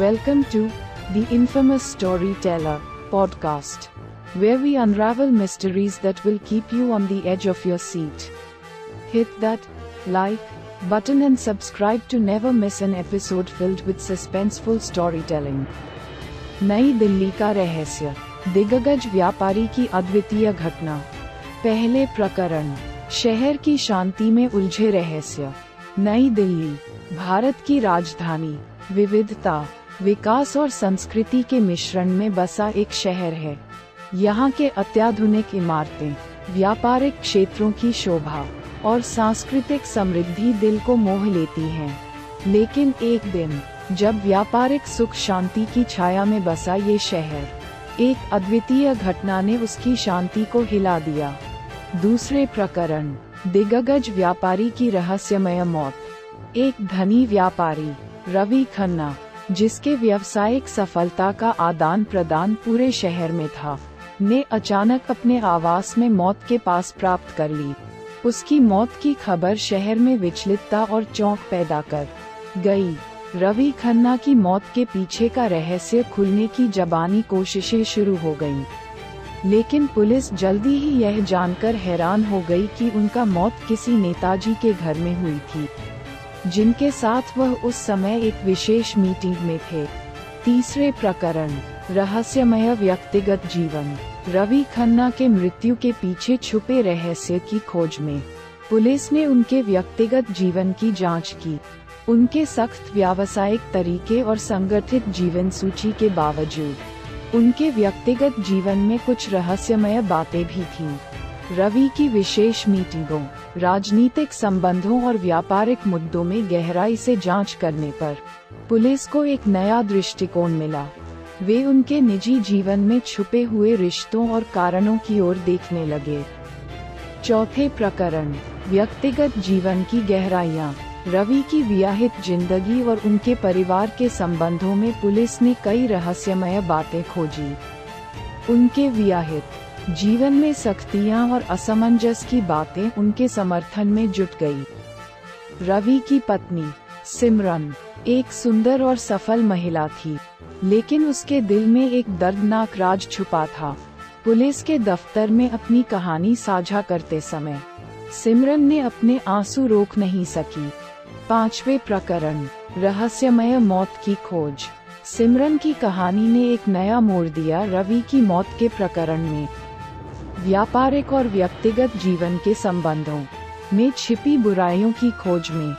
Welcome to the infamous Storyteller podcast, where we unravel mysteries that will keep you on the edge of your seat. Hit that like button and subscribe to never miss an episode filled with suspenseful storytelling. नई दिल्ली का रहस्य दिग्गज व्यापारी की अद्वितीय घटना पहले प्रकरण शहर की शांति में उलझे रहस्य नई दिल्ली भारत की राजधानी विविधता विकास और संस्कृति के मिश्रण में बसा एक शहर है। यहाँ के अत्याधुनिक इमारतें, व्यापारिक क्षेत्रों की शोभा और सांस्कृतिक समृद्धि दिल को मोह लेती हैं। लेकिन एक दिन, जब व्यापारिक सुख शांति की छाया में बसा ये शहर, एक अद्वितीय घटना ने उसकी शांति को हिला दिया। दूसरे प्रकरण, दिग्गज व्यापारी की रहस्यमय मौत। एक धनी व्यापारी, रवि खन्ना जिसके व्यवसायिक सफलता का आदान प्रदान पूरे शहर में था। ने अचानक अपने आवास में मौत के पास प्राप्त कर ली। उसकी मौत की खबर शहर में विचलितता और चौंक पैदा कर गई। रवि खन्ना की मौत के पीछे का रहस्य खुलने की जबानी कोशिशें शुरू हो गईं। लेकिन पुलिस जल्दी ही यह जानकर हैरान हो गई कि उनका मौत किसी नेताजी के घर में हुई थी। जिनके साथ वह उस समय एक विशेष मीटिंग में थे। तीसरे प्रकरण, रहस्यमय व्यक्तिगत जीवन। रवि खन्ना के मृत्यु के पीछे छुपे रहस्य की खोज में। पुलिस ने उनके व्यक्तिगत जीवन की जाँच की। उनके सख्त व्यावसायिक तरीके और संगठित जीवन सूची के बावजूद, उनके व्यक्तिगत जीवन में कुछ रहस्यमय बातें भी थीं। रवि की विशेष मीटिंगों, राजनीतिक संबंधों और व्यापारिक मुद्दों में गहराई से जाँच करने पर, पुलिस को एक नया दृष्टिकोण मिला। वे उनके निजी जीवन में छुपे हुए रिश्तों और कारणों की ओर देखने लगे। चौथे प्रकरण, व्यक्तिगत जीवन की गहराइयाँ। रवि की विवाहित ज़िंदगी और उनके परिवार के संबंधों में पुलिस ने कई रहस्यमय बातें खोजी। उनके विवाहित जीवन में सख्तियाँ और असमंजस की बातें उनके समर्थन में जुट गई। रवि की पत्नी, सिमरन, एक सुंदर और सफल महिला थी, लेकिन उसके दिल में एक दर्दनाक राज छुपा था। पुलिस के दफ्तर में अपनी कहानी साझा करते समय, सिमरन ने अपने आँसू रोक नहीं सकी। पांचवे प्रकरण, रहस्यमय मौत की खोज। सिमरन की कहानी ने एक नया मोड़ दिया रवि की मौत के प्रकरण में। व्यापारिक और व्यक्तिगत जीवन के संबंधों में छिपी बुराइयों की खोज में,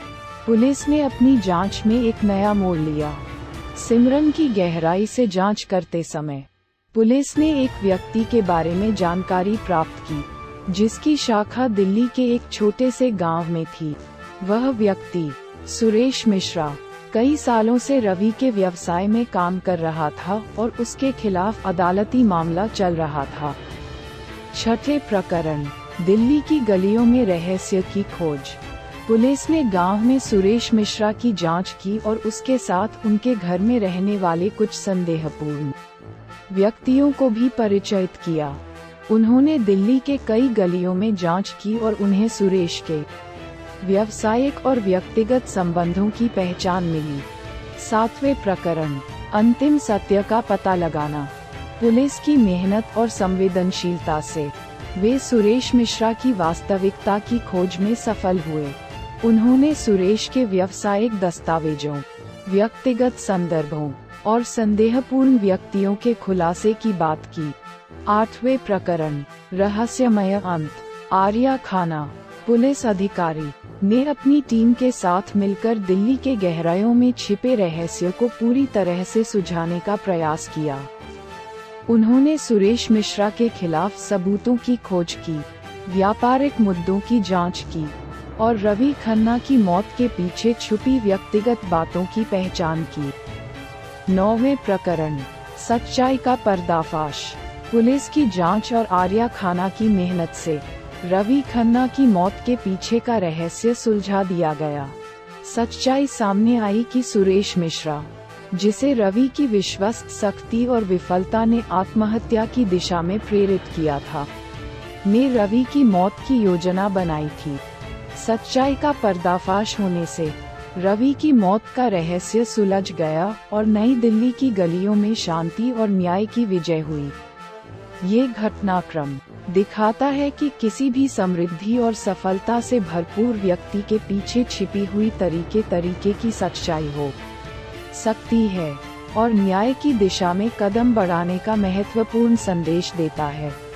पुलिस ने अपनी जाँच में एक नया मोड़ लिया। सिमरन की गहराई से जाँच करते समय, पुलिस ने एक व्यक्ति के बारे में जानकारी प्राप्त की, जिसकी शाखा दिल्ली के एक छोटे से गाँव में थी। वह व्यक्ति, सुरेश मिश्रा, कई सालों से रवि के व्यवसाय में काम कर रहा था और उसके खिलाफ अदालती मामला चल रहा था। छठे प्रकरण, दिल्ली की गलियों में रहस्य की खोज। पुलिस ने गाँव में सुरेश मिश्रा की जाँच की और उसके साथ उनके घर में रहने वाले कुछ संदेहपूर्ण व्यक्तियों को भी परिचयित किया। उन्होंने दिल्ली के कई गलियों में जाँच की और उन्हें सुरेश के व्यवसायिक और व्यक्तिगत संबंधों की पहचान मिली। सातवें प्रकरण, अंतिम सत्य का पता लगाना। पुलिस की मेहनत और संवेदनशीलता से, वे सुरेश मिश्रा की वास्तविकता की खोज में सफल हुए। उन्होंने सुरेश के व्यवसायिक दस्तावेजों, व्यक्तिगत संदर्भों और संदेहपूर्ण व्यक्तियों के खुलासे की बात की। आठवें प्रकरण, रहस्यमय अंत, आर्या खाना, पुलिस अधिकारी ने अपनी टीम के साथ मिलकर दिल्ली के गहराइयों में छिपे रहस्य को पूरी तरह से सुझाने का प्रयास किया। उन्होंने सुरेश मिश्रा के खिलाफ सबूतों की खोज की, व्यापारिक मुद्दों की जाँच की, और रवि खन्ना की मौत के पीछे छुपी व्यक्तिगत बातों की पहचान की। नौवे प्रकरण, सच्चाई का पर्दाफाश, पुलिस की जाँच और आर्या खाना की मेहनत से, रवि खन्ना की मौत के पीछे का रहस्य सुलझा दिया गया। सच्चाई सामने आई कि सुरेश मिश्रा जिसे रवि की विश्वस्त सख्ती और विफलता ने आत्महत्या की दिशा में प्रेरित किया था। ने रवि की मौत की योजना बनाई थी। सच्चाई का पर्दाफाश होने से, रवि की मौत का रहस्य सुलझ गया और नई दिल्ली की गलियों में शांति और न्याय की विजय हुई। ये घटनाक्रम दिखाता है कि किसी भी समृद्धि और सफलता से भरपूर व्यक्ति के पीछे छिपी हुई तरीके तरीके की सच्चाई हो। सकती है और न्याय की दिशा में कदम बढ़ाने का महत्वपूर्ण संदेश देता है।